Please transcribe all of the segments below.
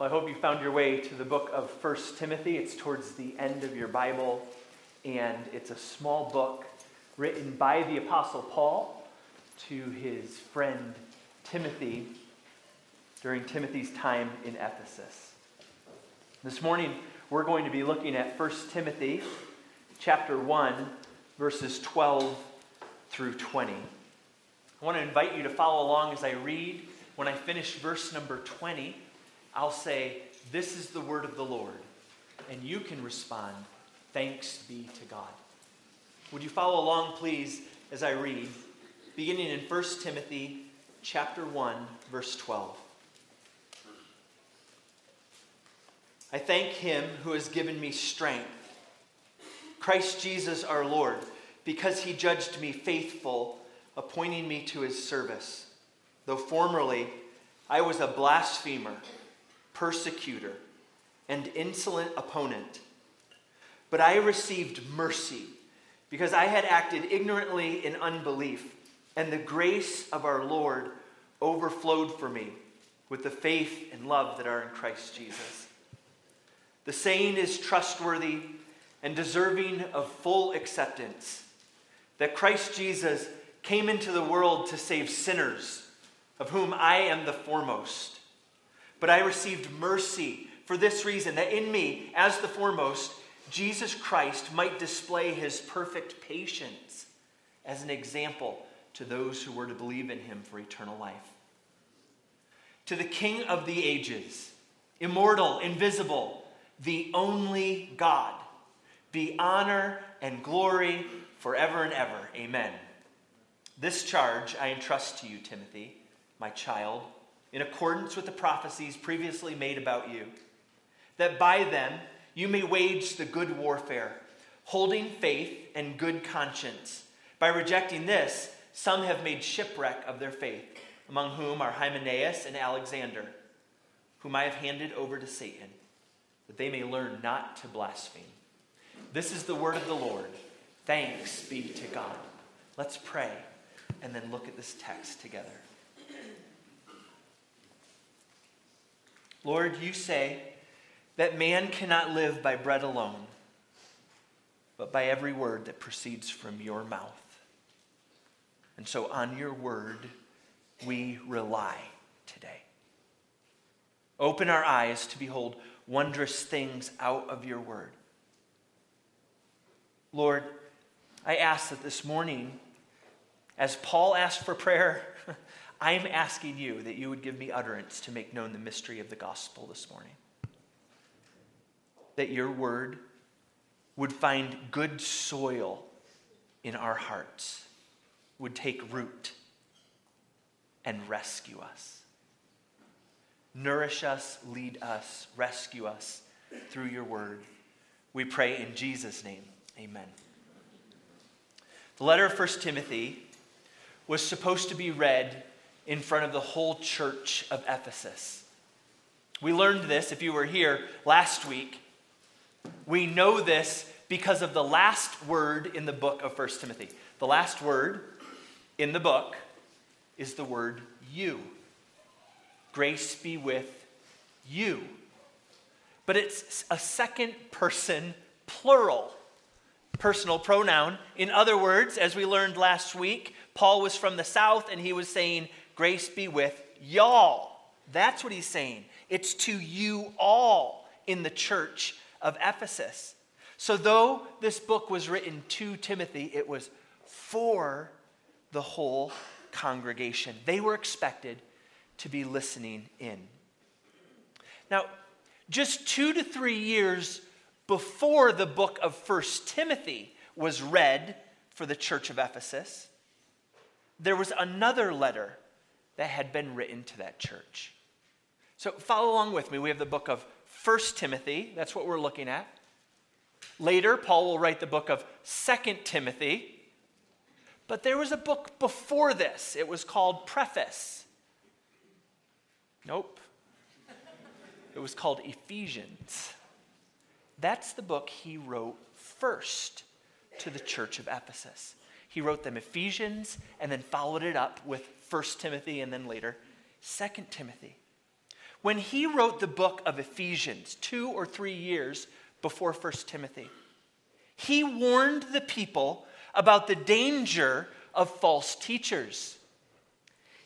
Well, I hope you found your way to the book of 1 Timothy. It's towards the end of your Bible, and it's a small book written by the Apostle Paul to his friend Timothy during Timothy's time in Ephesus. This morning, we're going to be looking at 1 Timothy chapter 1, verses 12 through 20. I want to invite you to follow along as I read. When I finish verse number 20, I'll say, This is the word of the Lord. And you can respond, Thanks be to God. Would you follow along, please, as I read, beginning in 1 Timothy chapter 1, verse 12. I thank him who has given me strength, Christ Jesus our Lord, because he judged me faithful, appointing me to his service. Though formerly I was a blasphemer persecutor, and insolent opponent. But I received mercy because I had acted ignorantly in unbelief, and the grace of our Lord overflowed for me with the faith and love that are in Christ Jesus. The saying is trustworthy and deserving of full acceptance that Christ Jesus came into the world to save sinners, of whom I am the foremost. But I received mercy for this reason that in me, as the foremost, Jesus Christ might display his perfect patience as an example to those who were to believe in him for eternal life. To the King of the ages, immortal, invisible, the only God, be honor and glory forever and ever. Amen. This charge I entrust to you, Timothy, my child in accordance with the prophecies previously made about you, that by them you may wage the good warfare, holding faith and good conscience. By rejecting this, some have made shipwreck of their faith, among whom are Hymenaeus and Alexander, whom I have handed over to Satan, that they may learn not to blaspheme. This is the word of the Lord. Thanks be to God. Let's pray and then look at this text together. Lord, you say that man cannot live by bread alone, but by every word that proceeds from your mouth. And so on your word, we rely today. Open our eyes to behold wondrous things out of your word. Lord, I ask that this morning, as Paul asked for prayer, I am asking you that you would give me utterance to make known the mystery of the gospel this morning. That your word would find good soil in our hearts, would take root and rescue us. Nourish us, lead us, rescue us through your word. We pray in Jesus' name. Amen. The letter of 1 Timothy was supposed to be read in front of the whole church of Ephesus. We learned this, if you were here last week. We know this because of the last word in the book of 1 Timothy. The last word in the book is the word you. Grace be with you. But it's a second person plural personal pronoun. In other words, as we learned last week, Paul was from the south and he was saying, Grace be with y'all. That's what he's saying. It's to you all in the church of Ephesus. So, though this book was written to Timothy, it was for the whole congregation. They were expected to be listening in. Now, just two to three years before the book of First Timothy was read for the church of Ephesus, there was another letter that had been written to that church. So follow along with me. We have the book of First Timothy. That's what we're looking at. Later, Paul will write the book of Second Timothy. But there was a book before this. It was called Preface. Nope. It was called Ephesians. That's the book he wrote first to the church of Ephesus. He wrote them Ephesians and then followed it up with 1 Timothy and then later 2 Timothy. when he wrote the book of Ephesians, two or three years before 1 Timothy, he warned the people about the danger of false teachers.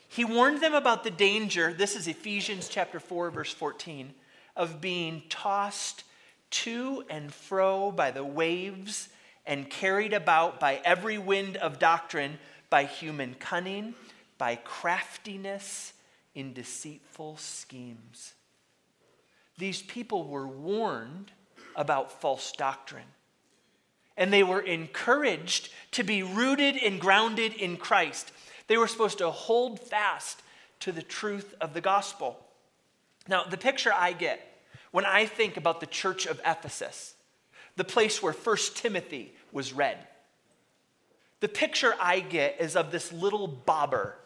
He warned them about the danger, this is Ephesians chapter 4 verse 14, of being tossed to and fro by the waves and carried about by every wind of doctrine, by human cunning, by craftiness in deceitful schemes. These people were warned about false doctrine. And they were encouraged to be rooted and grounded in Christ. They were supposed to hold fast to the truth of the gospel. Now, the picture I get when I think about the church of Ephesus, the place where First Timothy was read, the picture I get is of this little bobber,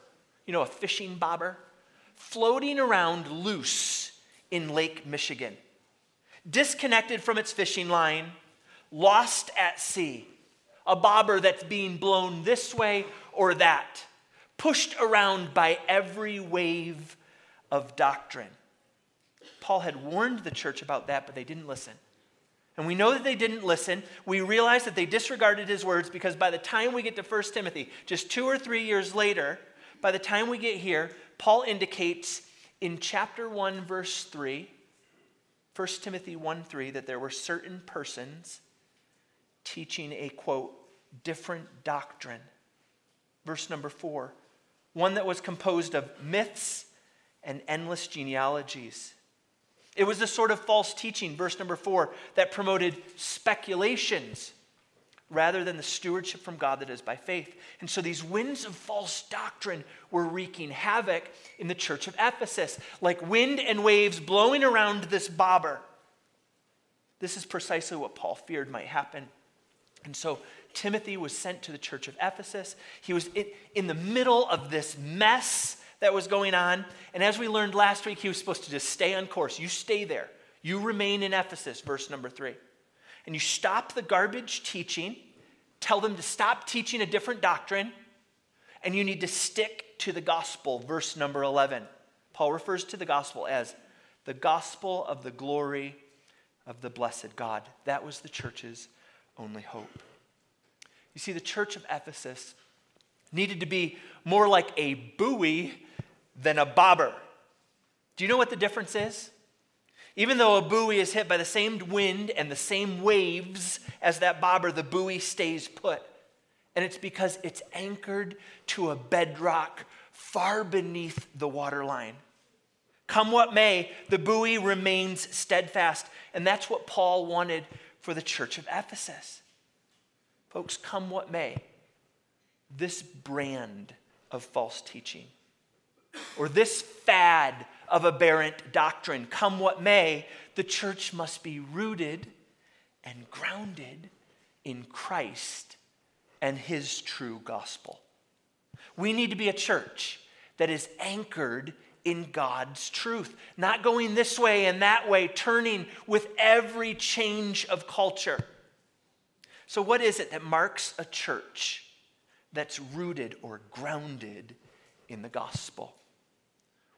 you know, a fishing bobber, floating around loose in Lake Michigan, disconnected from its fishing line, lost at sea, a bobber that's being blown this way or that, pushed around by every wave of doctrine. Paul had warned the church about that, but they didn't listen. And we know that they didn't listen. We realize that they disregarded his words because by the time we get to 1 Timothy, just two or three years later, by the time we get here, Paul indicates in chapter 1, verse 3, 1 Timothy 1 3, that there were certain persons teaching a quote, different doctrine. Verse number 4, one that was composed of myths and endless genealogies. It was the sort of false teaching, verse number 4, that promoted speculations rather than the stewardship from God that is by faith. And so these winds of false doctrine were wreaking havoc in the church of Ephesus, like wind and waves blowing around this bobber. This is precisely what Paul feared might happen. And so Timothy was sent to the church of Ephesus. He was in the middle of this mess that was going on. And as we learned last week, he was supposed to just stay on course. You stay there, you remain in Ephesus, verse number three and you stop the garbage teaching, tell them to stop teaching a different doctrine, and you need to stick to the gospel, verse number 11. Paul refers to the gospel as the gospel of the glory of the blessed God. That was the church's only hope. You see, the church of Ephesus needed to be more like a buoy than a bobber. Do you know what the difference is? Even though a buoy is hit by the same wind and the same waves as that bobber, the buoy stays put. And it's because it's anchored to a bedrock far beneath the waterline. Come what may, the buoy remains steadfast. And that's what Paul wanted for the church of Ephesus. Folks, come what may, this brand of false teaching or this fad of aberrant doctrine. Come what may, the church must be rooted and grounded in Christ and his true gospel. We need to be a church that is anchored in God's truth, not going this way and that way, turning with every change of culture. So, what is it that marks a church that's rooted or grounded in the gospel?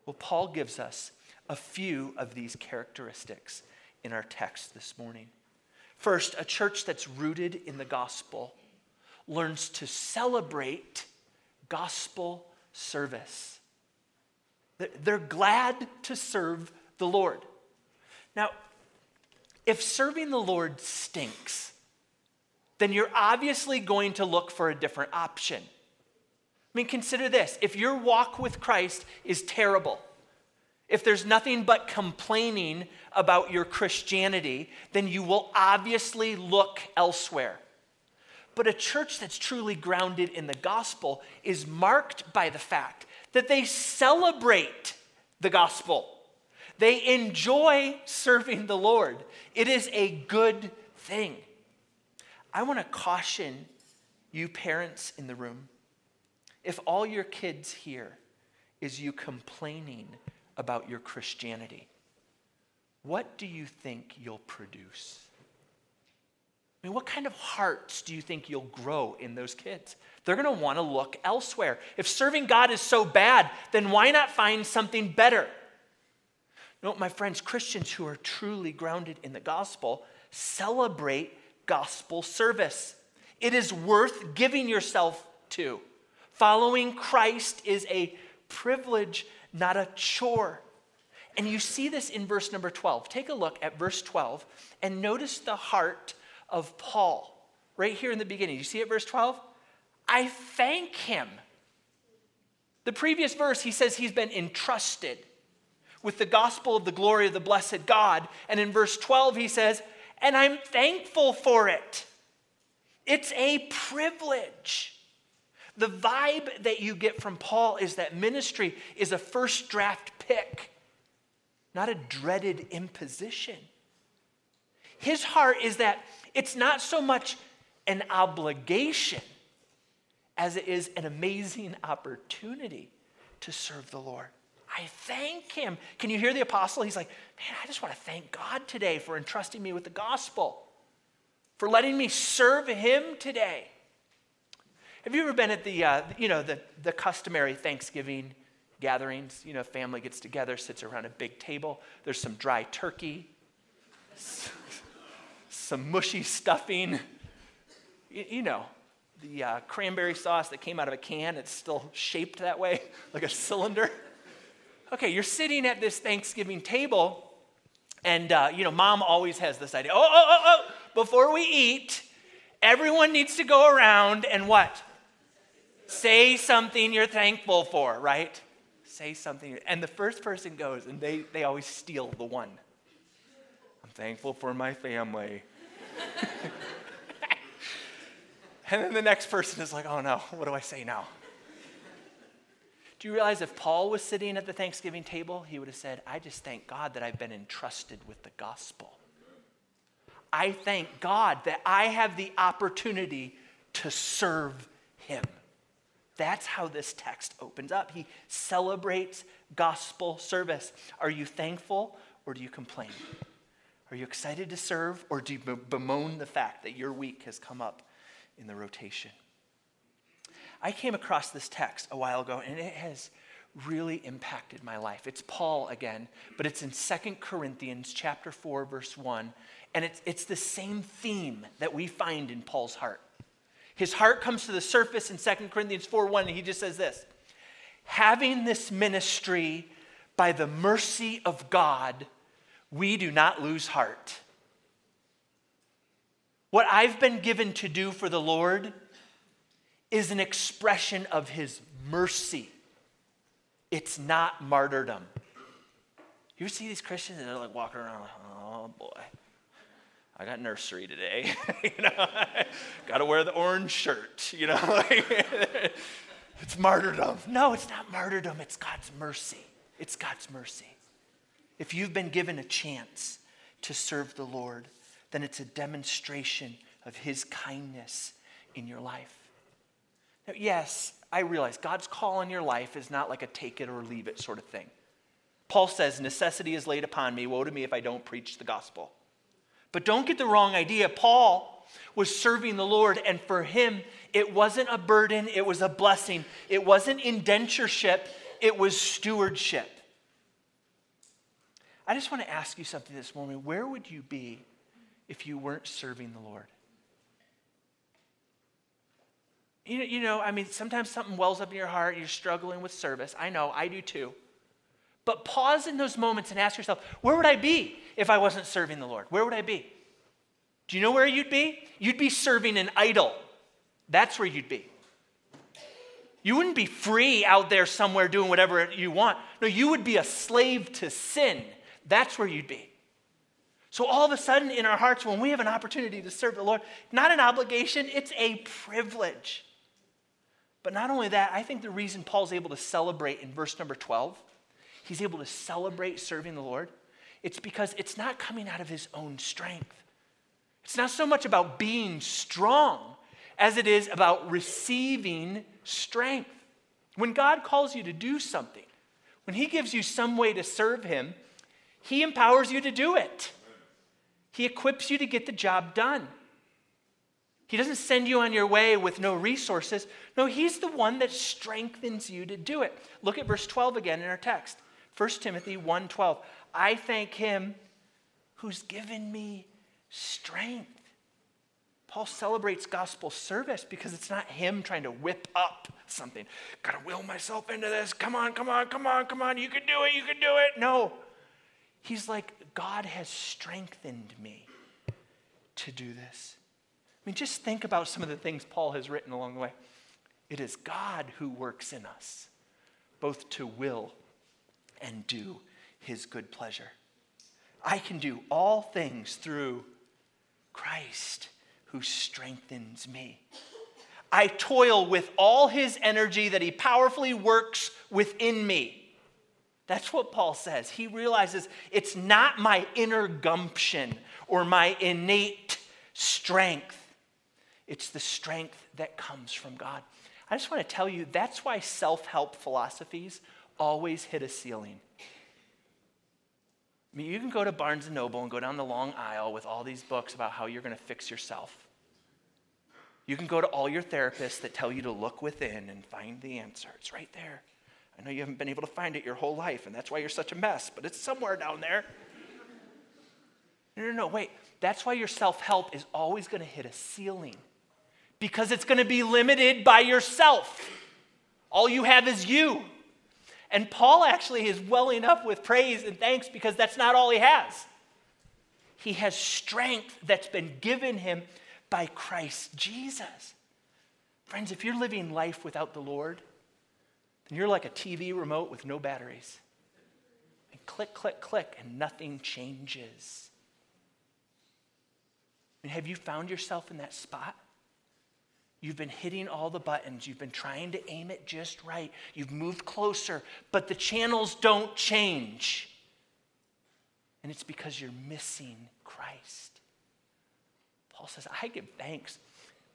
Well, Paul gives us a few of these characteristics in our text this morning. First, a church that's rooted in the gospel learns to celebrate gospel service. They're glad to serve the Lord. Now, if serving the Lord stinks, then you're obviously going to look for a different option. I mean, consider this if your walk with Christ is terrible, if there's nothing but complaining about your Christianity, then you will obviously look elsewhere. But a church that's truly grounded in the gospel is marked by the fact that they celebrate the gospel. They enjoy serving the Lord. It is a good thing. I want to caution you, parents in the room if all your kids hear is you complaining about your Christianity, what do you think you'll produce? I mean, what kind of hearts do you think you'll grow in those kids? They're going to want to look elsewhere. If serving God is so bad, then why not find something better? No, my friends, Christians who are truly grounded in the gospel celebrate gospel service. It is worth giving yourself to. Following Christ is a privilege, not a chore. And you see this in verse number 12. Take a look at verse 12 and notice the heart of Paul right here in the beginning. You see it, verse 12? I thank him. The previous verse, he says he's been entrusted with the gospel of the glory of the blessed God. And in verse 12, he says, and I'm thankful for it. It's a privilege. The vibe that you get from Paul is that ministry is a first draft pick, not a dreaded imposition. His heart is that it's not so much an obligation as it is an amazing opportunity to serve the Lord. I thank him. Can you hear the apostle? He's like, man, I just want to thank God today for entrusting me with the gospel, for letting me serve him today. Have you ever been at the, uh, you know, the, the customary Thanksgiving gatherings? You know, family gets together, sits around a big table. There's some dry turkey, some mushy stuffing. You, you know, the uh, cranberry sauce that came out of a can, it's still shaped that way, like a cylinder okay, you're sitting at this Thanksgiving table, and uh, you know, mom always has this idea. Oh, oh, oh, oh! Before we eat, everyone needs to go around and what? Say something you're thankful for, right? Say something. And the first person goes, and they, they always steal the one. I'm thankful for my family. and then the next person is like, oh no, what do I say now? Do you realize if Paul was sitting at the Thanksgiving table, he would have said, I just thank God that I've been entrusted with the gospel. I thank God that I have the opportunity to serve him. That's how this text opens up. He celebrates gospel service. Are you thankful or do you complain? Are you excited to serve or do you bemoan the fact that your week has come up in the rotation? I came across this text a while ago and it has really impacted my life. It's Paul again, but it's in Second Corinthians chapter 4 verse 1 and it's it's the same theme that we find in Paul's heart. His heart comes to the surface in Second Corinthians 4 1 and he just says this. Having this ministry by the mercy of God, we do not lose heart. What I've been given to do for the Lord is an expression of his mercy. It's not martyrdom. You see these Christians and they're like walking around like, oh boy, I got nursery today. you know, got to wear the orange shirt. You know, it's martyrdom. No, it's not martyrdom. It's God's mercy. It's God's mercy. If you've been given a chance to serve the Lord, then it's a demonstration of His kindness in your life. Yes, I realize God's call on your life is not like a take it or leave it sort of thing. Paul says, Necessity is laid upon me. Woe to me if I don't preach the gospel. But don't get the wrong idea. Paul was serving the Lord, and for him, it wasn't a burden, it was a blessing. It wasn't indentureship, it was stewardship. I just want to ask you something this morning. Where would you be if you weren't serving the Lord? You know, you know, I mean, sometimes something wells up in your heart, you're struggling with service. I know, I do too. But pause in those moments and ask yourself, where would I be if I wasn't serving the Lord? Where would I be? Do you know where you'd be? You'd be serving an idol. That's where you'd be. You wouldn't be free out there somewhere doing whatever you want. No, you would be a slave to sin. That's where you'd be. So, all of a sudden, in our hearts, when we have an opportunity to serve the Lord, not an obligation, it's a privilege. But not only that, I think the reason Paul's able to celebrate in verse number 12, he's able to celebrate serving the Lord, it's because it's not coming out of his own strength. It's not so much about being strong as it is about receiving strength. When God calls you to do something, when he gives you some way to serve him, he empowers you to do it. He equips you to get the job done. He doesn't send you on your way with no resources. No, He's the one that strengthens you to do it. Look at verse 12 again in our text. 1 Timothy 1:12. I thank him who's given me strength. Paul celebrates gospel service because it's not him trying to whip up something. Gotta will myself into this. Come on, come on, come on, come on. You can do it, you can do it. No. He's like, God has strengthened me to do this. I mean, just think about some of the things Paul has written along the way. It is God who works in us, both to will and do his good pleasure. I can do all things through Christ who strengthens me. I toil with all his energy that he powerfully works within me. That's what Paul says. He realizes it's not my inner gumption or my innate strength, it's the strength that comes from God. I just want to tell you that's why self help philosophies always hit a ceiling. I mean, you can go to Barnes and Noble and go down the long aisle with all these books about how you're going to fix yourself. You can go to all your therapists that tell you to look within and find the answer. It's right there. I know you haven't been able to find it your whole life, and that's why you're such a mess, but it's somewhere down there. No, no, no, wait. That's why your self help is always going to hit a ceiling because it's going to be limited by yourself. All you have is you. And Paul actually is welling up with praise and thanks because that's not all he has. He has strength that's been given him by Christ Jesus. Friends, if you're living life without the Lord, then you're like a TV remote with no batteries. And click, click, click, and nothing changes. Mean, have you found yourself in that spot? You've been hitting all the buttons. You've been trying to aim it just right. You've moved closer, but the channels don't change. And it's because you're missing Christ. Paul says, I give thanks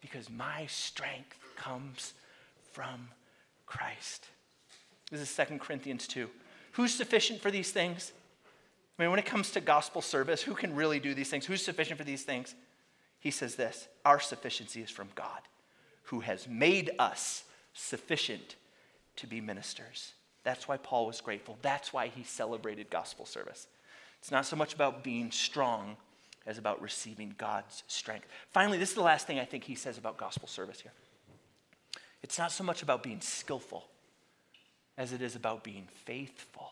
because my strength comes from Christ. This is 2 Corinthians 2. Who's sufficient for these things? I mean, when it comes to gospel service, who can really do these things? Who's sufficient for these things? He says this Our sufficiency is from God who has made us sufficient to be ministers. That's why Paul was grateful. That's why he celebrated gospel service. It's not so much about being strong as about receiving God's strength. Finally, this is the last thing I think he says about gospel service here. It's not so much about being skillful as it is about being faithful.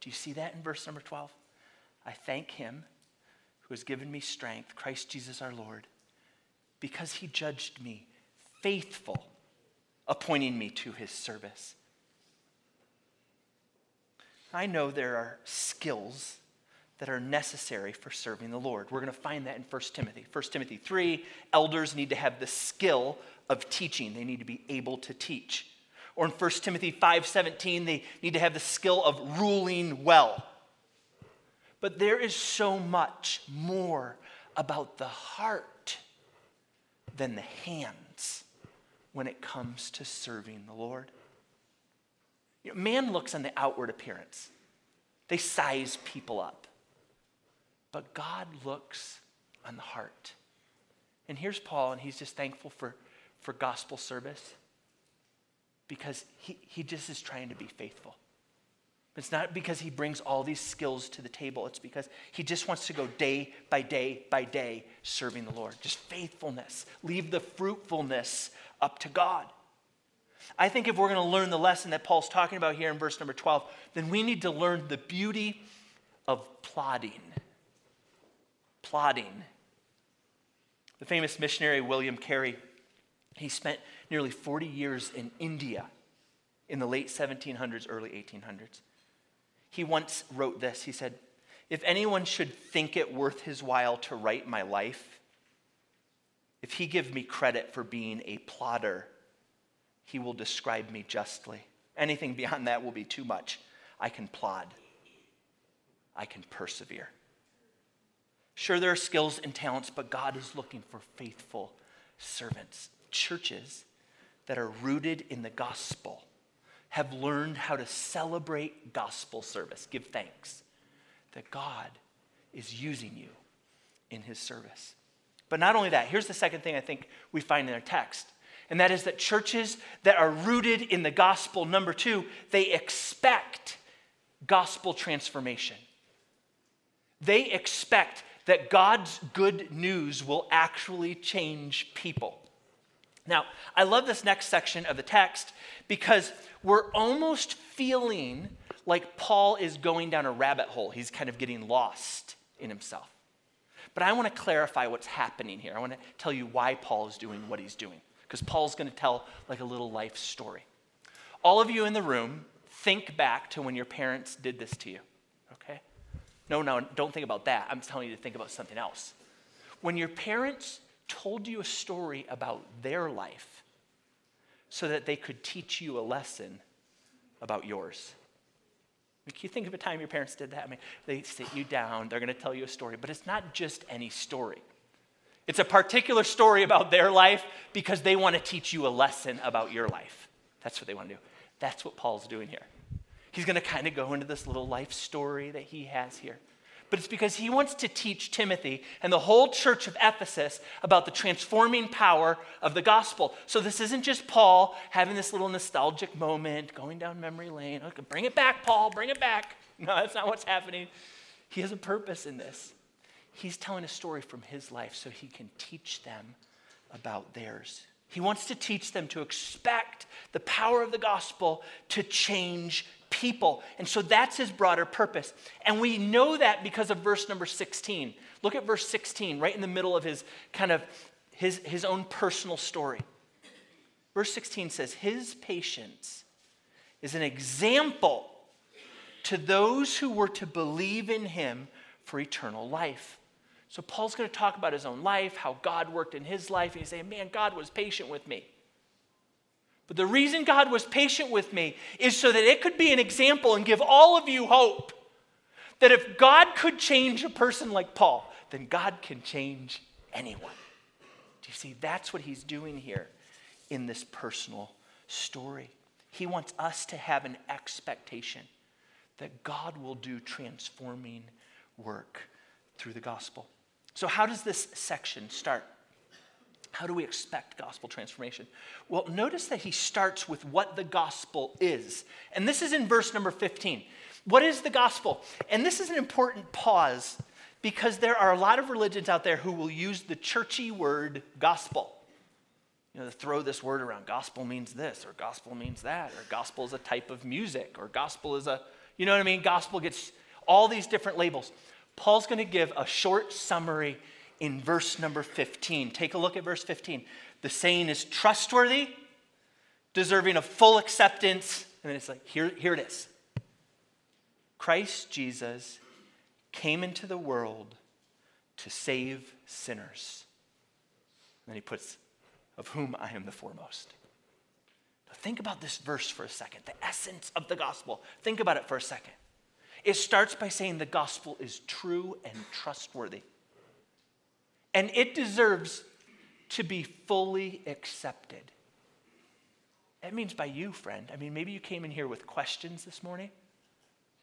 Do you see that in verse number 12? I thank him who has given me strength, Christ Jesus our Lord, because he judged me faithful, appointing me to his service. I know there are skills that are necessary for serving the Lord. We're going to find that in 1 Timothy. 1 Timothy 3, elders need to have the skill of teaching. They need to be able to teach. Or in 1 Timothy 5:17, they need to have the skill of ruling well. But there is so much more about the heart than the hands when it comes to serving the Lord. You know, man looks on the outward appearance, they size people up. But God looks on the heart. And here's Paul, and he's just thankful for, for gospel service because he, he just is trying to be faithful. It's not because he brings all these skills to the table. It's because he just wants to go day by day by day serving the Lord. Just faithfulness. Leave the fruitfulness up to God. I think if we're going to learn the lesson that Paul's talking about here in verse number 12, then we need to learn the beauty of plodding. Plodding. The famous missionary William Carey, he spent nearly 40 years in India in the late 1700s, early 1800s. He once wrote this. He said, If anyone should think it worth his while to write my life, if he give me credit for being a plodder, he will describe me justly. Anything beyond that will be too much. I can plod, I can persevere. Sure, there are skills and talents, but God is looking for faithful servants. Churches that are rooted in the gospel have learned how to celebrate gospel service, give thanks that God is using you in his service. But not only that, here's the second thing I think we find in our text, and that is that churches that are rooted in the gospel, number two, they expect gospel transformation. they expect that God's good news will actually change people. Now, I love this next section of the text because we're almost feeling like Paul is going down a rabbit hole. He's kind of getting lost in himself. But I want to clarify what's happening here. I want to tell you why Paul is doing what he's doing, because Paul's going to tell like a little life story. All of you in the room, think back to when your parents did this to you, okay? No, no, don't think about that. I'm telling you to think about something else. When your parents told you a story about their life so that they could teach you a lesson about yours. Can you think of a time your parents did that? I mean, they sit you down, they're going to tell you a story, but it's not just any story. It's a particular story about their life because they want to teach you a lesson about your life. That's what they want to do. That's what Paul's doing here. He's going to kind of go into this little life story that he has here but it's because he wants to teach Timothy and the whole church of Ephesus about the transforming power of the gospel. So this isn't just Paul having this little nostalgic moment, going down memory lane. Okay, bring it back, Paul, bring it back. No, that's not what's happening. He has a purpose in this. He's telling a story from his life so he can teach them about theirs. He wants to teach them to expect the power of the gospel to change people. And so that's his broader purpose. And we know that because of verse number 16. Look at verse 16, right in the middle of his kind of his, his own personal story. Verse 16 says, His patience is an example to those who were to believe in him for eternal life. So Paul's going to talk about his own life, how God worked in his life, and he's saying, Man, God was patient with me. But the reason God was patient with me is so that it could be an example and give all of you hope that if God could change a person like Paul, then God can change anyone. Do you see? That's what he's doing here in this personal story. He wants us to have an expectation that God will do transforming work through the gospel. So, how does this section start? How do we expect gospel transformation? Well, notice that he starts with what the gospel is. And this is in verse number 15. What is the gospel? And this is an important pause because there are a lot of religions out there who will use the churchy word gospel. You know, throw this word around. Gospel means this, or gospel means that, or gospel is a type of music, or gospel is a, you know what I mean? Gospel gets all these different labels. Paul's going to give a short summary in verse number 15. Take a look at verse 15. The saying is trustworthy, deserving of full acceptance. And then it's like, here, here it is Christ Jesus came into the world to save sinners. And then he puts, of whom I am the foremost. Now think about this verse for a second, the essence of the gospel. Think about it for a second. It starts by saying the gospel is true and trustworthy and it deserves to be fully accepted. That means by you, friend. I mean, maybe you came in here with questions this morning,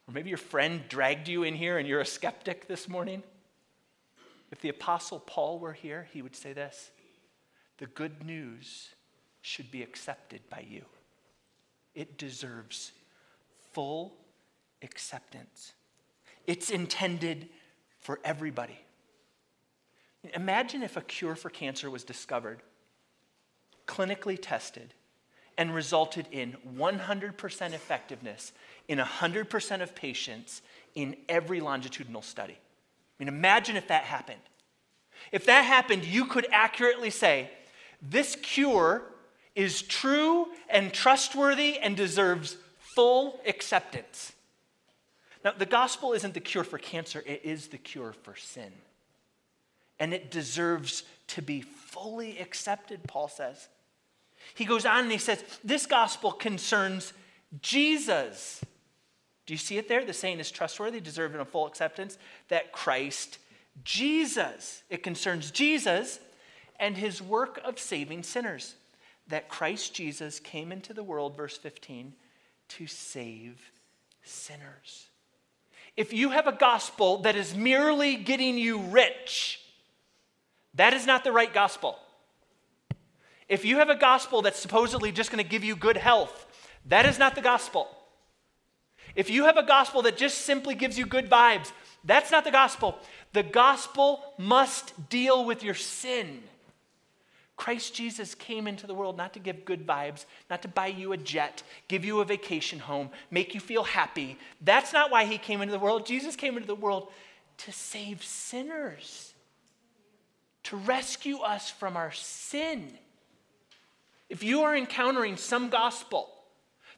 or maybe your friend dragged you in here and you're a skeptic this morning. If the Apostle Paul were here, he would say this the good news should be accepted by you, it deserves full acceptance. It's intended for everybody. Imagine if a cure for cancer was discovered, clinically tested, and resulted in 100% effectiveness in 100% of patients in every longitudinal study. I mean, imagine if that happened. If that happened, you could accurately say, this cure is true and trustworthy and deserves full acceptance. Now, the gospel isn't the cure for cancer, it is the cure for sin and it deserves to be fully accepted, Paul says. He goes on and he says, This gospel concerns Jesus. Do you see it there? The saying is trustworthy, deserving of full acceptance. That Christ Jesus. It concerns Jesus and his work of saving sinners. That Christ Jesus came into the world, verse 15, to save sinners. If you have a gospel that is merely getting you rich, that is not the right gospel. If you have a gospel that's supposedly just going to give you good health, that is not the gospel. If you have a gospel that just simply gives you good vibes, That's not the gospel. The gospel must deal with your sin. Christ Jesus came into the world not to give good vibes, not to buy you a jet, give you a vacation home, make you feel happy. That's not why he came into the world. Jesus came into the world to save sinners, to rescue us from our sin. If you are encountering some gospel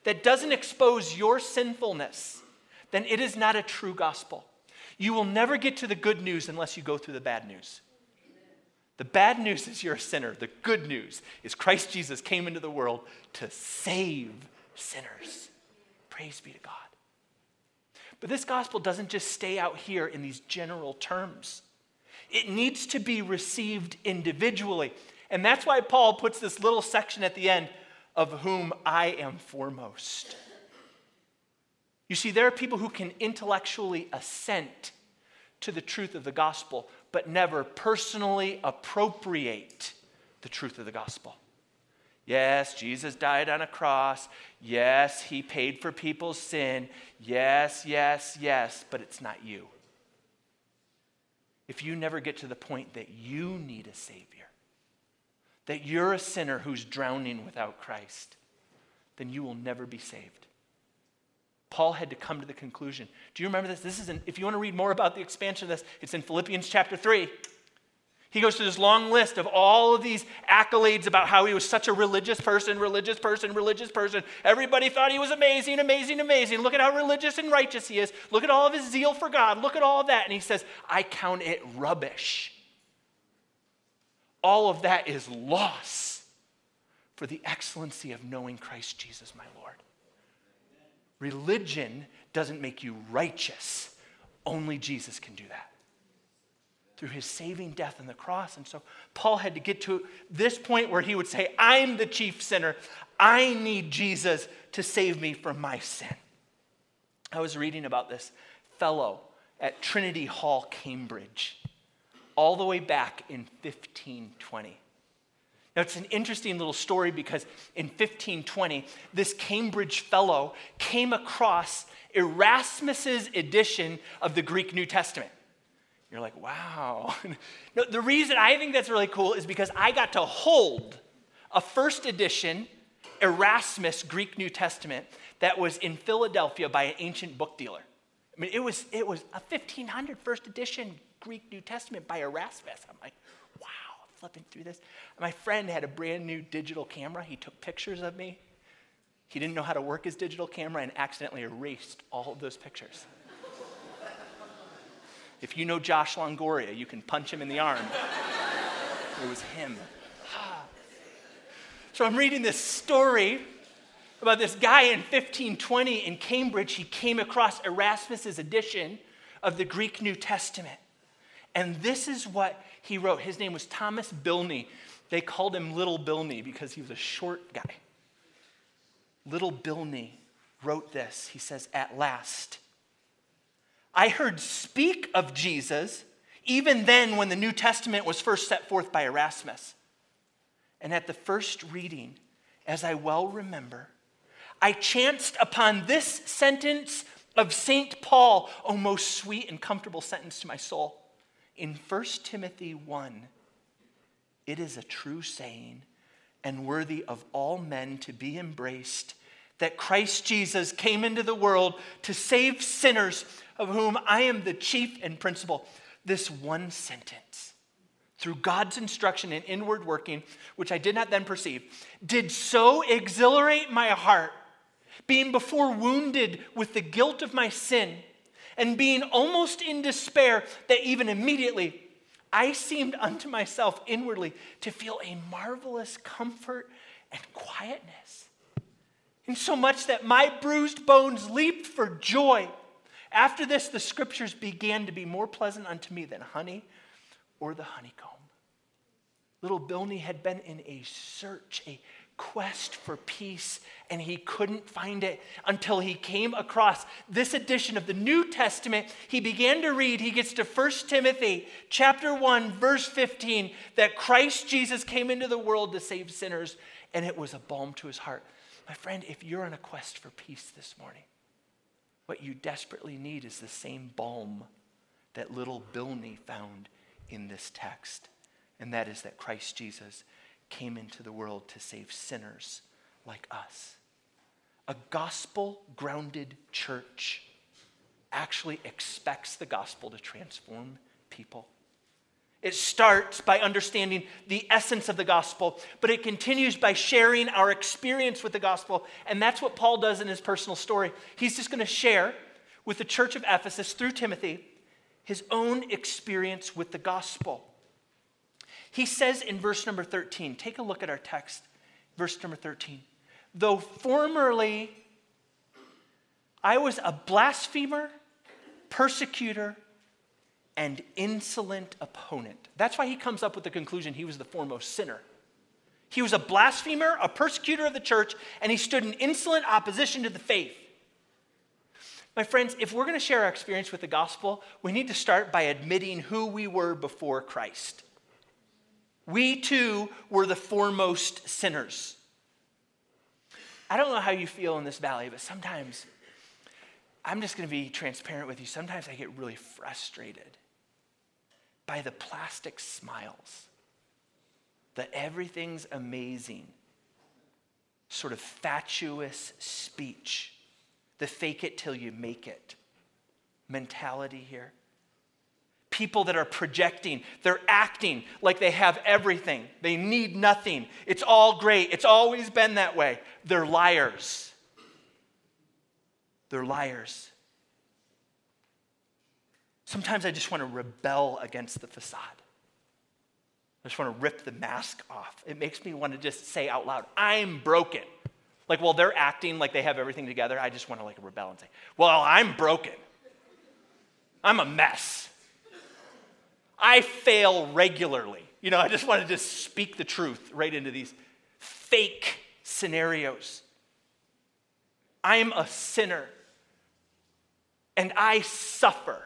that doesn't expose your sinfulness, then it is not a true gospel. You will never get to the good news unless you go through the bad news. The bad news is you're a sinner. The good news is Christ Jesus came into the world to save sinners. Praise be to God. But this gospel doesn't just stay out here in these general terms, it needs to be received individually. And that's why Paul puts this little section at the end of whom I am foremost. You see, there are people who can intellectually assent to the truth of the gospel, but never personally appropriate the truth of the gospel. Yes, Jesus died on a cross. Yes, he paid for people's sin. Yes, yes, yes, but it's not you. If you never get to the point that you need a Savior, that you're a sinner who's drowning without Christ, then you will never be saved. Paul had to come to the conclusion. Do you remember this? This is in, if you want to read more about the expansion of this, it's in Philippians chapter 3. He goes through this long list of all of these accolades about how he was such a religious person, religious person, religious person. Everybody thought he was amazing, amazing, amazing. Look at how religious and righteous he is. Look at all of his zeal for God. Look at all of that. And he says, I count it rubbish. All of that is loss for the excellency of knowing Christ Jesus, my Lord. Religion doesn't make you righteous. Only Jesus can do that through his saving death on the cross. And so Paul had to get to this point where he would say, I'm the chief sinner. I need Jesus to save me from my sin. I was reading about this fellow at Trinity Hall, Cambridge, all the way back in 1520. Now, it's an interesting little story because in 1520, this Cambridge fellow came across Erasmus's edition of the Greek New Testament. You're like, wow. no, the reason I think that's really cool is because I got to hold a first edition Erasmus Greek New Testament that was in Philadelphia by an ancient book dealer. I mean, it was, it was a 1500 first edition Greek New Testament by Erasmus. I'm like, wow, flipping through this. My friend had a brand new digital camera. He took pictures of me. He didn't know how to work his digital camera and accidentally erased all of those pictures. If you know Josh Longoria, you can punch him in the arm. it was him. So I'm reading this story about this guy in 1520 in Cambridge. He came across Erasmus's edition of the Greek New Testament. And this is what he wrote. His name was Thomas Bilney. They called him Little Bilney because he was a short guy. Little Bilney wrote this. He says, At last, I heard speak of Jesus even then when the New Testament was first set forth by Erasmus. And at the first reading, as I well remember, I chanced upon this sentence of St. Paul, oh, most sweet and comfortable sentence to my soul in 1 Timothy 1, it is a true saying and worthy of all men to be embraced that Christ Jesus came into the world to save sinners, of whom I am the chief and principal. This one sentence, through God's instruction and inward working, which I did not then perceive, did so exhilarate my heart, being before wounded with the guilt of my sin and being almost in despair, that even immediately I seemed unto myself inwardly to feel a marvelous comfort and quietness. And so much that my bruised bones leaped for joy. After this, the scriptures began to be more pleasant unto me than honey or the honeycomb. Little Bilney had been in a search, a quest for peace and he couldn't find it until he came across this edition of the New Testament. He began to read, he gets to 1 Timothy chapter 1 verse 15 that Christ Jesus came into the world to save sinners and it was a balm to his heart. My friend, if you're on a quest for peace this morning, what you desperately need is the same balm that little Bilney found in this text, and that is that Christ Jesus came into the world to save sinners like us. A gospel grounded church actually expects the gospel to transform people. It starts by understanding the essence of the gospel, but it continues by sharing our experience with the gospel. And that's what Paul does in his personal story. He's just going to share with the church of Ephesus through Timothy his own experience with the gospel. He says in verse number 13, take a look at our text, verse number 13. Though formerly I was a blasphemer, persecutor, and insolent opponent. That's why he comes up with the conclusion he was the foremost sinner. He was a blasphemer, a persecutor of the church, and he stood in insolent opposition to the faith. My friends, if we're going to share our experience with the gospel, we need to start by admitting who we were before Christ. We too were the foremost sinners. I don't know how you feel in this valley, but sometimes I'm just going to be transparent with you. Sometimes I get really frustrated by the plastic smiles, the everything's amazing, sort of fatuous speech, the fake it till you make it mentality here. People that are projecting, they're acting like they have everything. They need nothing. It's all great. It's always been that way. They're liars. They're liars. Sometimes I just want to rebel against the facade. I just want to rip the mask off. It makes me want to just say out loud, I'm broken. Like, while they're acting like they have everything together, I just want to like rebel and say, Well, I'm broken. I'm a mess. I fail regularly. You know, I just want to just speak the truth right into these fake scenarios. I'm a sinner and I suffer.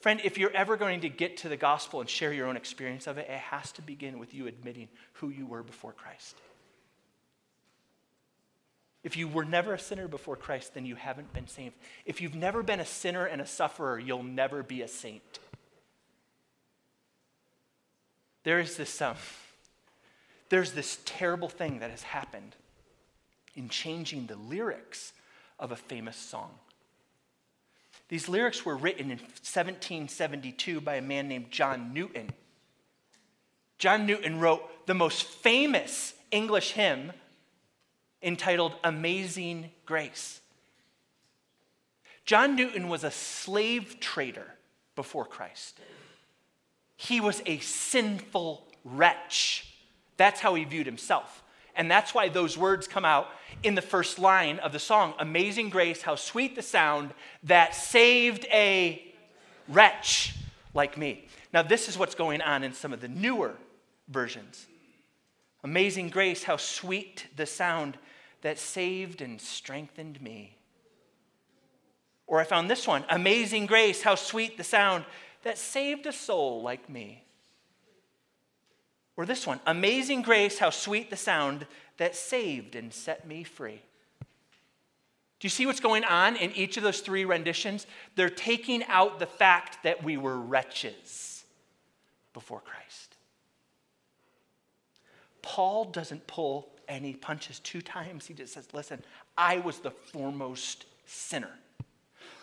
Friend, if you're ever going to get to the gospel and share your own experience of it, it has to begin with you admitting who you were before Christ. If you were never a sinner before Christ, then you haven't been saved. If you've never been a sinner and a sufferer, you'll never be a saint. There is this, um, there's this terrible thing that has happened in changing the lyrics of a famous song. These lyrics were written in 1772 by a man named John Newton. John Newton wrote the most famous English hymn entitled Amazing Grace. John Newton was a slave trader before Christ. He was a sinful wretch. That's how he viewed himself. And that's why those words come out in the first line of the song Amazing Grace, how sweet the sound that saved a wretch like me. Now, this is what's going on in some of the newer versions. Amazing Grace, how sweet the sound that saved and strengthened me. Or I found this one Amazing Grace, how sweet the sound that saved a soul like me. Or this one Amazing grace, how sweet the sound that saved and set me free. Do you see what's going on in each of those three renditions? They're taking out the fact that we were wretches before Christ. Paul doesn't pull any punches two times. He just says, Listen, I was the foremost sinner.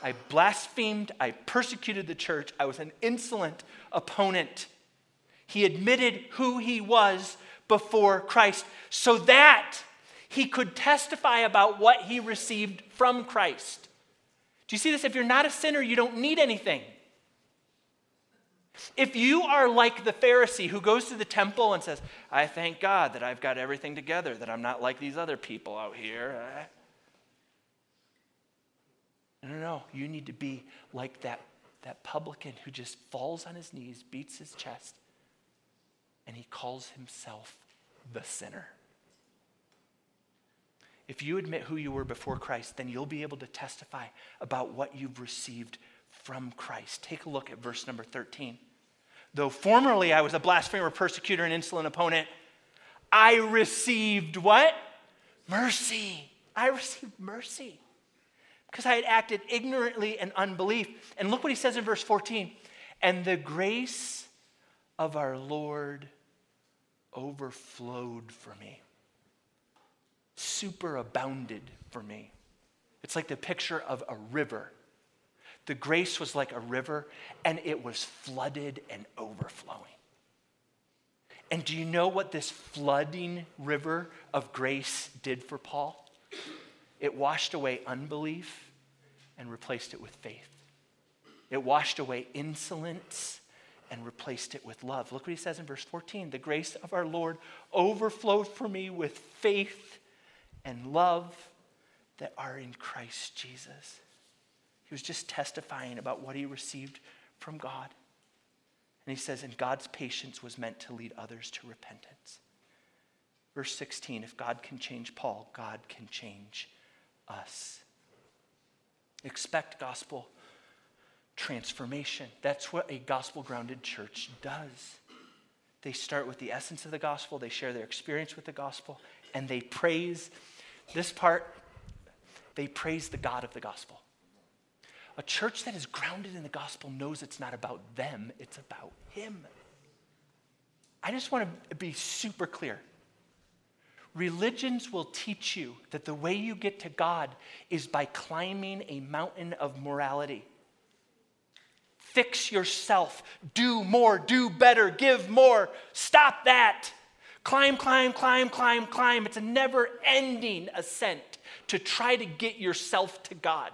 I blasphemed, I persecuted the church, I was an insolent opponent. He admitted who he was before Christ so that he could testify about what he received from Christ. Do you see this? If you're not a sinner, you don't need anything. If you are like the Pharisee who goes to the temple and says, I thank God that I've got everything together, that I'm not like these other people out here. No, no, no. You need to be like that, that publican who just falls on his knees, beats his chest, and he calls himself the sinner. If you admit who you were before Christ, then you'll be able to testify about what you've received from Christ. Take a look at verse number 13. Though formerly I was a blasphemer, persecutor, and insolent opponent, I received what? Mercy. I received mercy because I had acted ignorantly and unbelief. And look what he says in verse 14. And the grace of our Lord overflowed for me, superabounded for me. It's like the picture of a river. The grace was like a river, and it was flooded and overflowing. And do you know what this flooding river of grace did for Paul? It washed away unbelief and replaced it with faith. It washed away insolence and replaced it with love. Look what he says in verse 14 The grace of our Lord overflowed for me with faith and love that are in Christ Jesus. He was just testifying about what he received from God. And he says, and God's patience was meant to lead others to repentance. Verse 16 if God can change Paul, God can change us. Expect gospel transformation. That's what a gospel grounded church does. They start with the essence of the gospel, they share their experience with the gospel, and they praise this part, they praise the God of the gospel. A church that is grounded in the gospel knows it's not about them, it's about Him. I just want to be super clear. Religions will teach you that the way you get to God is by climbing a mountain of morality. Fix yourself, do more, do better, give more. Stop that. Climb, climb, climb, climb, climb. It's a never ending ascent to try to get yourself to God.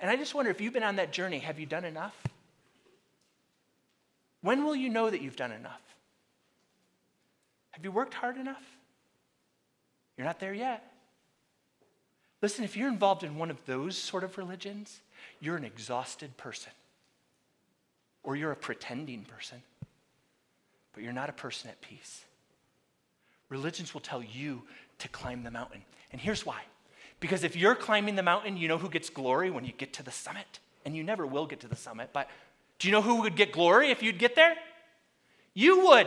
And I just wonder if you've been on that journey, have you done enough? When will you know that you've done enough? Have you worked hard enough? You're not there yet. Listen, if you're involved in one of those sort of religions, you're an exhausted person. Or you're a pretending person. But you're not a person at peace. Religions will tell you to climb the mountain. And here's why because if you're climbing the mountain, you know who gets glory when you get to the summit? And you never will get to the summit, but do you know who would get glory if you'd get there? You would.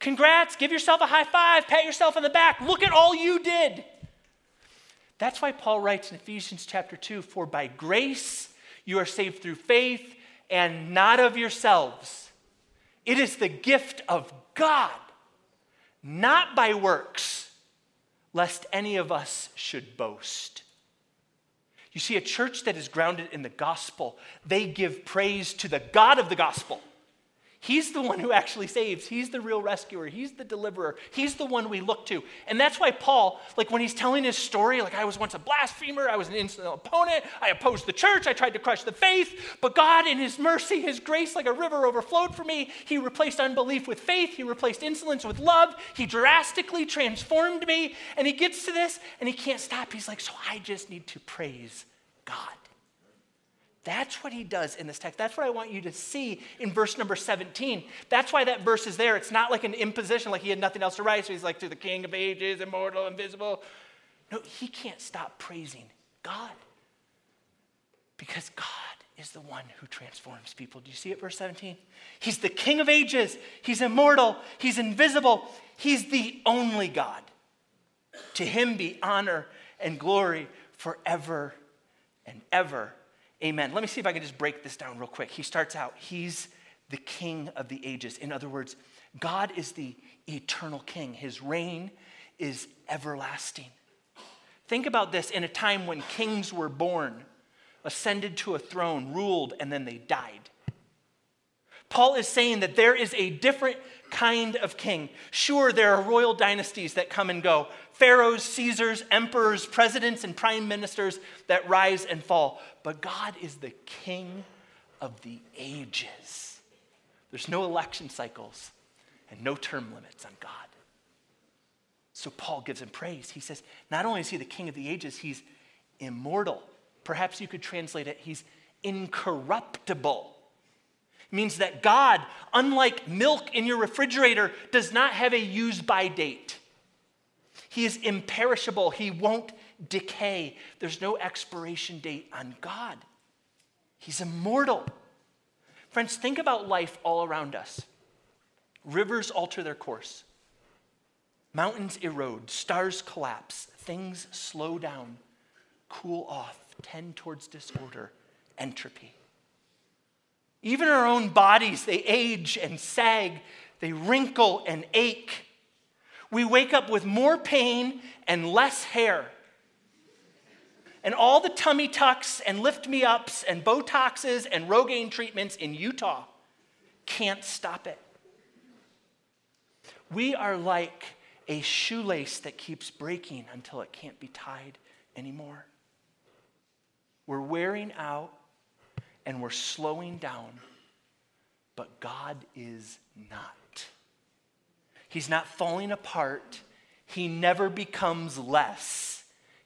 Congrats, give yourself a high five, pat yourself on the back. Look at all you did. That's why Paul writes in Ephesians chapter 2 For by grace you are saved through faith and not of yourselves. It is the gift of God, not by works lest any of us should boast. You see, a church that is grounded in the gospel, they give praise to the God of the gospel. He's the one who actually saves. He's the real rescuer. He's the deliverer. He's the one we look to. And that's why Paul, like when he's telling his story, like I was once a blasphemer, I was an insolent opponent, I opposed the church, I tried to crush the faith, but God, in his mercy, his grace, like a river overflowed for me. He replaced unbelief with faith, he replaced insolence with love, he drastically transformed me. And he gets to this and he can't stop. He's like, So I just need to praise God. That's what he does in this text. That's what I want you to see in verse number 17. That's why that verse is there. It's not like an imposition, like he had nothing else to write. So he's like, to the King of ages, immortal, invisible. No, he can't stop praising God because God is the one who transforms people. Do you see it, verse 17? He's the King of ages, he's immortal, he's invisible, he's the only God. To him be honor and glory forever and ever. Amen. Let me see if I can just break this down real quick. He starts out, He's the King of the ages. In other words, God is the eternal King, His reign is everlasting. Think about this in a time when kings were born, ascended to a throne, ruled, and then they died. Paul is saying that there is a different kind of king. Sure, there are royal dynasties that come and go pharaohs, Caesars, emperors, presidents, and prime ministers that rise and fall. But God is the king of the ages. There's no election cycles and no term limits on God. So Paul gives him praise. He says, not only is he the king of the ages, he's immortal. Perhaps you could translate it, he's incorruptible means that God, unlike milk in your refrigerator, does not have a use by date. He is imperishable, He won't decay. There's no expiration date on God. He's immortal. Friends, think about life all around us. Rivers alter their course, Mountains erode, stars collapse, things slow down, cool off, tend towards disorder, entropy. Even our own bodies, they age and sag, they wrinkle and ache. We wake up with more pain and less hair. And all the tummy tucks and lift me ups and Botoxes and Rogaine treatments in Utah can't stop it. We are like a shoelace that keeps breaking until it can't be tied anymore. We're wearing out and we're slowing down, but God is not. He's not falling apart, He never becomes less.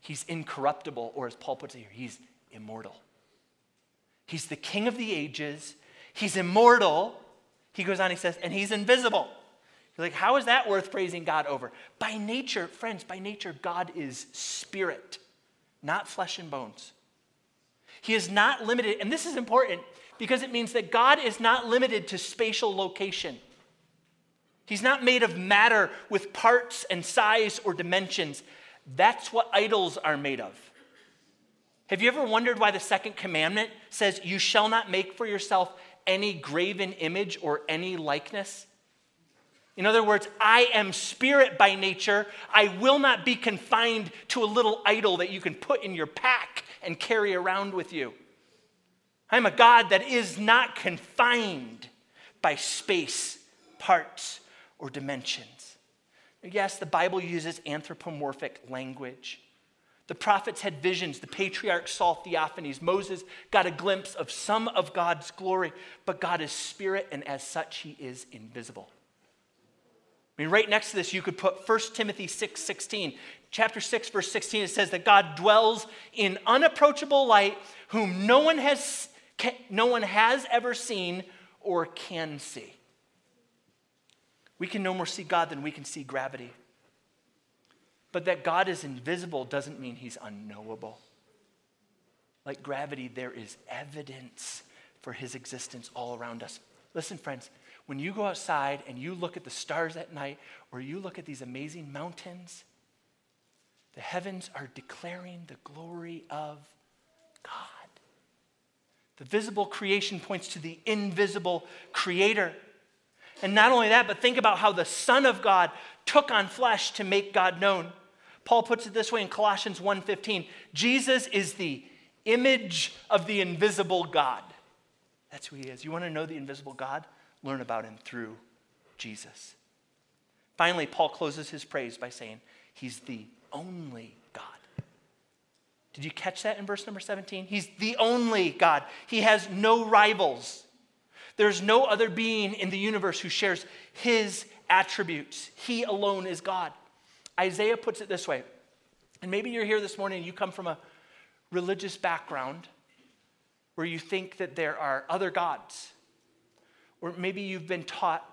He's incorruptible, or as Paul puts it here, He's immortal. He's the King of the ages, He's immortal. He goes on, he says, and He's invisible. You're like, how is that worth praising God over? By nature, friends, by nature, God is spirit, not flesh and bones. He is not limited, and this is important because it means that God is not limited to spatial location. He's not made of matter with parts and size or dimensions. That's what idols are made of. Have you ever wondered why the second commandment says, You shall not make for yourself any graven image or any likeness? In other words, I am spirit by nature. I will not be confined to a little idol that you can put in your pack and carry around with you. I'm a God that is not confined by space, parts, or dimensions. Yes, the Bible uses anthropomorphic language. The prophets had visions. The patriarchs saw theophanies. Moses got a glimpse of some of God's glory, but God is spirit, and as such, he is invisible. I mean, right next to this, you could put 1 Timothy 6 16. Chapter 6, verse 16, it says that God dwells in unapproachable light, whom no one has, no one has ever seen or can see. We can no more see God than we can see gravity. But that God is invisible doesn't mean he's unknowable. Like gravity, there is evidence for his existence all around us. Listen, friends, when you go outside and you look at the stars at night or you look at these amazing mountains, the heavens are declaring the glory of God. The visible creation points to the invisible creator. And not only that, but think about how the Son of God took on flesh to make God known. Paul puts it this way in Colossians 1:15, Jesus is the image of the invisible God. That's who he is. You want to know the invisible God? learn about him through Jesus. Finally, Paul closes his praise by saying, He's the only God. Did you catch that in verse number 17? He's the only God. He has no rivals. There's no other being in the universe who shares his attributes. He alone is God. Isaiah puts it this way, and maybe you're here this morning and you come from a religious background where you think that there are other gods or maybe you've been taught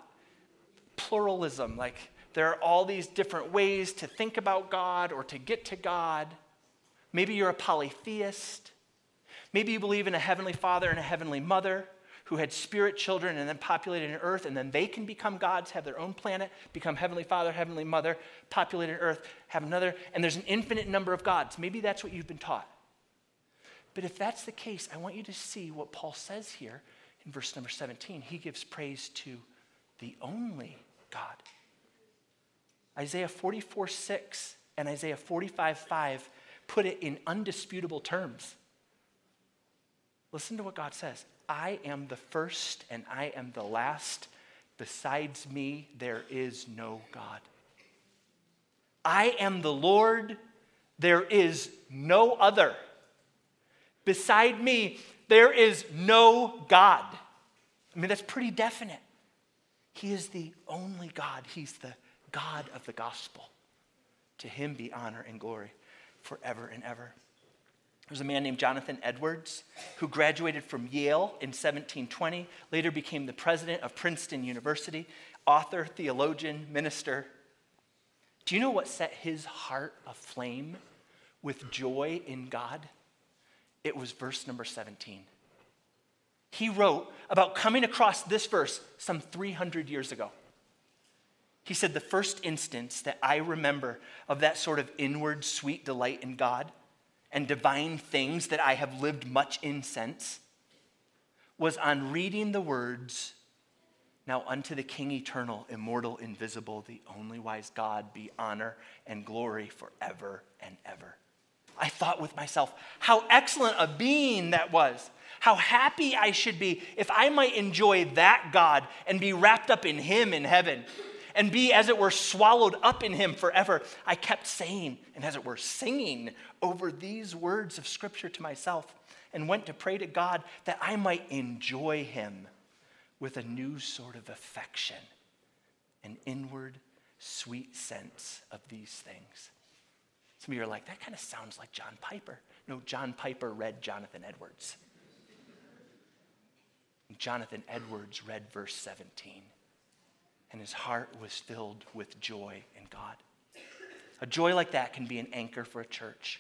pluralism, like there are all these different ways to think about God or to get to God. Maybe you're a polytheist. Maybe you believe in a heavenly father and a heavenly mother who had spirit children and then populated an earth, and then they can become gods, have their own planet, become heavenly father, heavenly mother, populate an earth, have another, and there's an infinite number of gods. Maybe that's what you've been taught. But if that's the case, I want you to see what Paul says here in verse number 17, he gives praise to the only God. Isaiah 44 6 and Isaiah 45 5 put it in undisputable terms. Listen to what God says I am the first and I am the last. Besides me, there is no God. I am the Lord, there is no other. Beside me, there is no God. I mean, that's pretty definite. He is the only God, He's the God of the gospel. To Him be honor and glory forever and ever. There's a man named Jonathan Edwards who graduated from Yale in 1720, later became the president of Princeton University, author, theologian, minister. Do you know what set his heart aflame with joy in God? It was verse number 17. He wrote about coming across this verse some 300 years ago. He said, The first instance that I remember of that sort of inward sweet delight in God and divine things that I have lived much in since was on reading the words, Now unto the King eternal, immortal, invisible, the only wise God be honor and glory forever and ever. I thought with myself, how excellent a being that was. How happy I should be if I might enjoy that God and be wrapped up in Him in heaven and be, as it were, swallowed up in Him forever. I kept saying, and as it were, singing over these words of Scripture to myself and went to pray to God that I might enjoy Him with a new sort of affection, an inward, sweet sense of these things. Some of you are like, that kind of sounds like John Piper. No, John Piper read Jonathan Edwards. Jonathan Edwards read verse 17, and his heart was filled with joy in God. A joy like that can be an anchor for a church.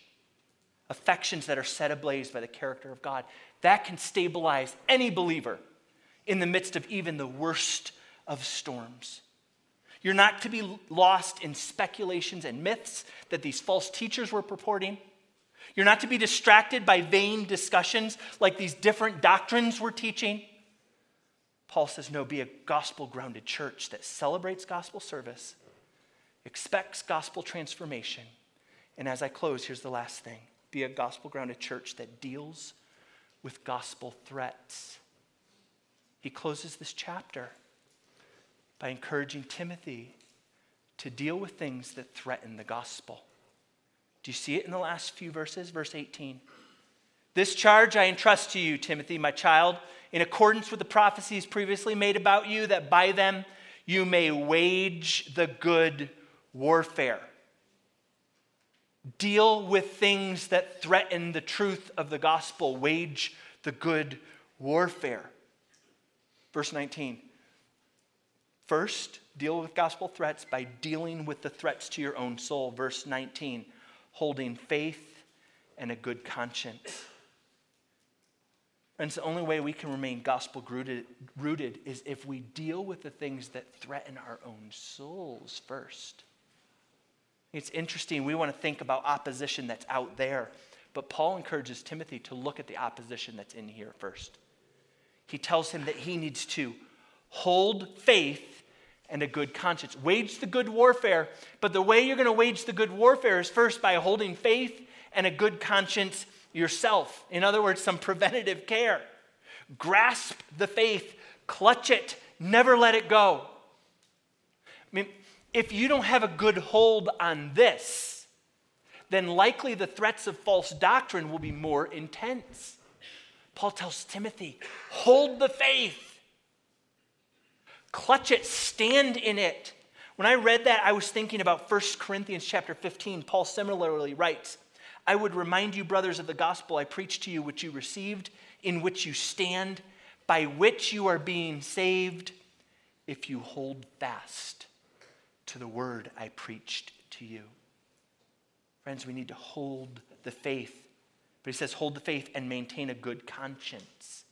Affections that are set ablaze by the character of God, that can stabilize any believer in the midst of even the worst of storms. You're not to be lost in speculations and myths that these false teachers were purporting. You're not to be distracted by vain discussions like these different doctrines were teaching. Paul says, no, be a gospel grounded church that celebrates gospel service, expects gospel transformation. And as I close, here's the last thing be a gospel grounded church that deals with gospel threats. He closes this chapter by encouraging Timothy to deal with things that threaten the gospel. Do you see it in the last few verses? Verse 18. This charge I entrust to you, Timothy, my child, in accordance with the prophecies previously made about you, that by them you may wage the good warfare. Deal with things that threaten the truth of the gospel, wage the good warfare. Verse 19. First, deal with gospel threats by dealing with the threats to your own soul. Verse 19, holding faith and a good conscience. Friends, the only way we can remain gospel rooted, rooted is if we deal with the things that threaten our own souls first. It's interesting, we want to think about opposition that's out there, but Paul encourages Timothy to look at the opposition that's in here first. He tells him that he needs to hold faith and a good conscience. Wage the good warfare, but the way you're going to wage the good warfare is first by holding faith and a good conscience yourself. In other words, some preventative care. Grasp the faith, clutch it, never let it go. I mean, if you don't have a good hold on this, then likely the threats of false doctrine will be more intense. Paul tells Timothy, hold the faith, clutch it, stand in it. When I read that, I was thinking about 1 Corinthians chapter 15. Paul similarly writes, I would remind you, brothers, of the gospel I preached to you, which you received, in which you stand, by which you are being saved, if you hold fast to the word I preached to you. Friends, we need to hold the faith. But he says, hold the faith and maintain a good conscience.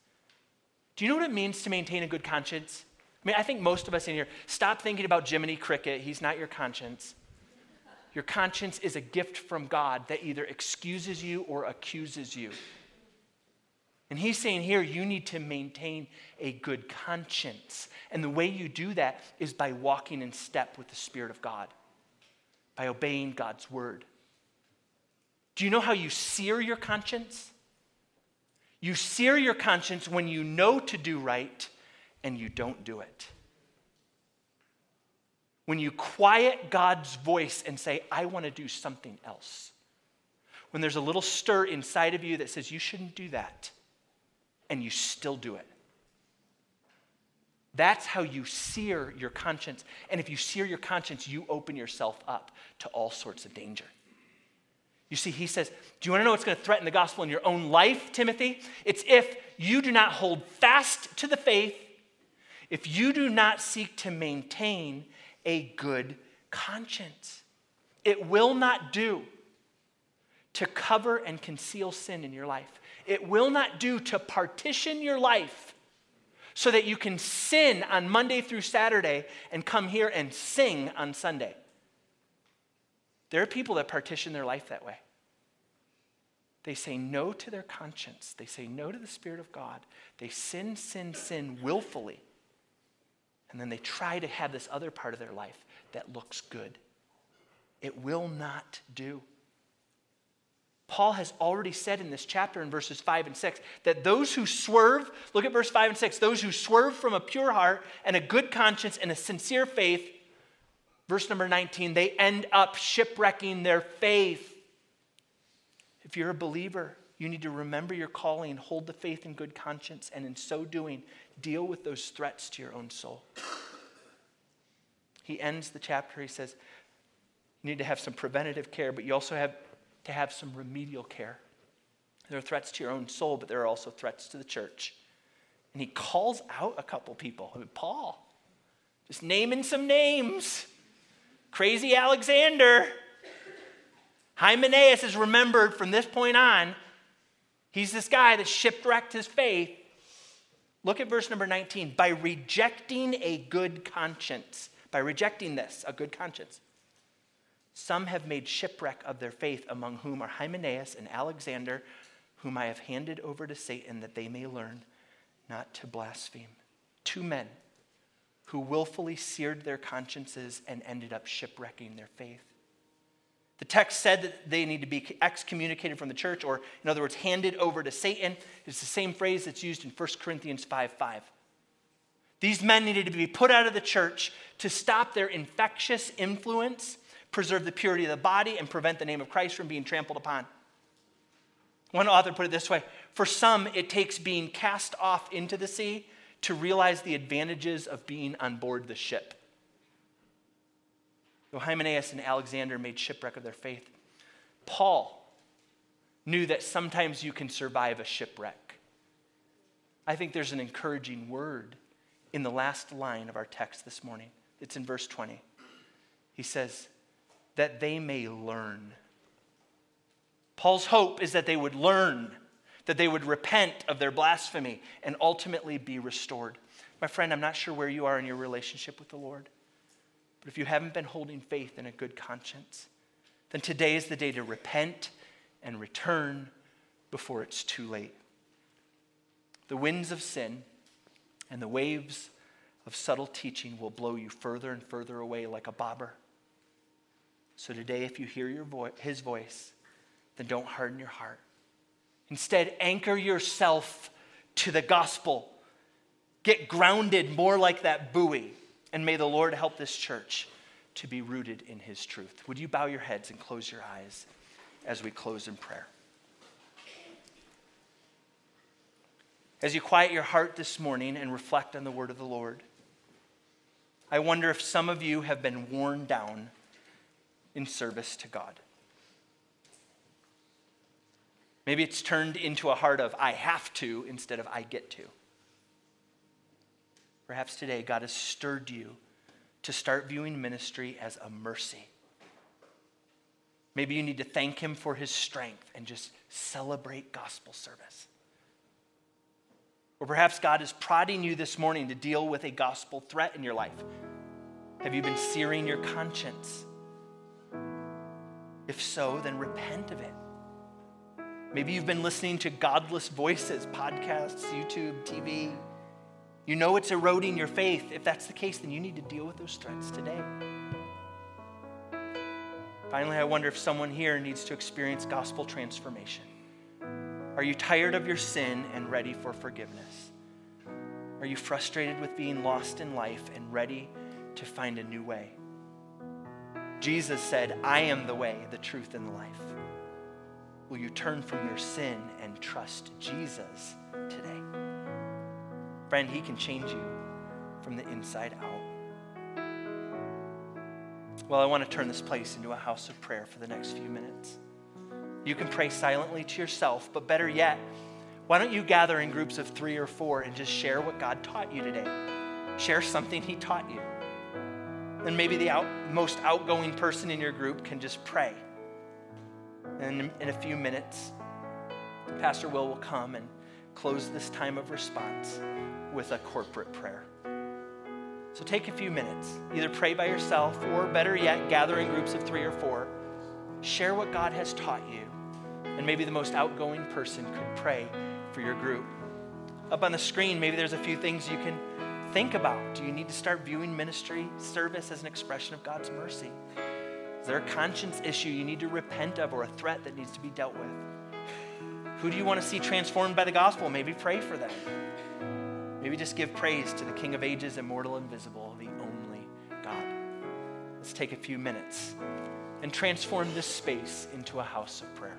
Do you know what it means to maintain a good conscience? I mean, I think most of us in here stop thinking about Jiminy Cricket. He's not your conscience. Your conscience is a gift from God that either excuses you or accuses you. And he's saying here, you need to maintain a good conscience. And the way you do that is by walking in step with the Spirit of God, by obeying God's word. Do you know how you sear your conscience? You sear your conscience when you know to do right and you don't do it. When you quiet God's voice and say, I want to do something else. When there's a little stir inside of you that says, you shouldn't do that, and you still do it. That's how you sear your conscience. And if you sear your conscience, you open yourself up to all sorts of danger. You see, he says, Do you want to know what's going to threaten the gospel in your own life, Timothy? It's if you do not hold fast to the faith, if you do not seek to maintain a good conscience. It will not do to cover and conceal sin in your life. It will not do to partition your life so that you can sin on Monday through Saturday and come here and sing on Sunday. There are people that partition their life that way. They say no to their conscience. They say no to the Spirit of God. They sin, sin, sin willfully. And then they try to have this other part of their life that looks good. It will not do. Paul has already said in this chapter in verses 5 and 6 that those who swerve, look at verse 5 and 6, those who swerve from a pure heart and a good conscience and a sincere faith, verse number 19, they end up shipwrecking their faith. If you're a believer, you need to remember your calling, hold the faith and good conscience, and in so doing, deal with those threats to your own soul. He ends the chapter, he says, you need to have some preventative care, but you also have to have some remedial care. There are threats to your own soul, but there are also threats to the church. And he calls out a couple people. I mean, Paul, just naming some names. Crazy Alexander. Hymenaeus is remembered from this point on. He's this guy that shipwrecked his faith. Look at verse number 19. By rejecting a good conscience, by rejecting this, a good conscience, some have made shipwreck of their faith, among whom are Hymenaeus and Alexander, whom I have handed over to Satan that they may learn not to blaspheme. Two men who willfully seared their consciences and ended up shipwrecking their faith. The text said that they need to be excommunicated from the church, or in other words, handed over to Satan. It's the same phrase that's used in 1 Corinthians 5 5. These men needed to be put out of the church to stop their infectious influence preserve the purity of the body, and prevent the name of Christ from being trampled upon. One author put it this way For some, it takes being cast off into the sea to realize the advantages of being on board the ship. Though Hymenaeus and Alexander made shipwreck of their faith, Paul knew that sometimes you can survive a shipwreck. I think there's an encouraging word in the last line of our text this morning. It's in verse 20. He says, that they may learn. Paul's hope is that they would learn, that they would repent of their blasphemy, and ultimately be restored. My friend, I'm not sure where you are in your relationship with the Lord, but if you haven't been holding faith in a good conscience, then today is the day to repent and return before it's too late. The winds of sin and the waves of subtle teaching will blow you further and further away like a bobber. So today, if you hear your vo- his voice, then don't harden your heart. Instead, anchor yourself to the gospel. Get grounded more like that buoy, and may the Lord help this church to be rooted in his truth. Would you bow your heads and close your eyes as we close in prayer? As you quiet your heart this morning and reflect on the word of the Lord, I wonder if some of you have been worn down in service to God. Maybe it's turned into a heart of I have to instead of I get to. Perhaps today God has stirred you to start viewing ministry as a mercy. Maybe you need to thank Him for His strength and just celebrate gospel service. Or perhaps God is prodding you this morning to deal with a gospel threat in your life. Have you been searing your conscience? If so, then repent of it. Maybe you've been listening to godless voices, podcasts, YouTube, TV. You know it's eroding your faith. If that's the case, then you need to deal with those threats today. Finally, I wonder if someone here needs to experience gospel transformation. Are you tired of your sin and ready for forgiveness? Are you frustrated with being lost in life and ready to find a new way? Jesus said, I am the way, the truth, and the life. Will you turn from your sin and trust Jesus today? Friend, He can change you from the inside out. Well, I want to turn this place into a house of prayer for the next few minutes. You can pray silently to yourself, but better yet, why don't you gather in groups of three or four and just share what God taught you today? Share something He taught you And maybe the out, most outgoing person in your group can just pray. And in a few minutes, Pastor Will will come and close this time of response with a corporate prayer. So take a few minutes. Either pray by yourself or, better yet, gather in groups of three or four. Share what God has taught you. And maybe the most outgoing person could pray for your group. Up on the screen, maybe there's a few things you can think about. Do you need to start viewing ministry service as an expression of God's mercy? Is there a conscience issue you need to repent of or a threat that needs to be dealt with? Who do you want to see transformed by the gospel? Maybe pray for them. Maybe just give praise to the King of ages, immortal, invisible, the only God. Let's take a few minutes and transform this space into a house of prayer.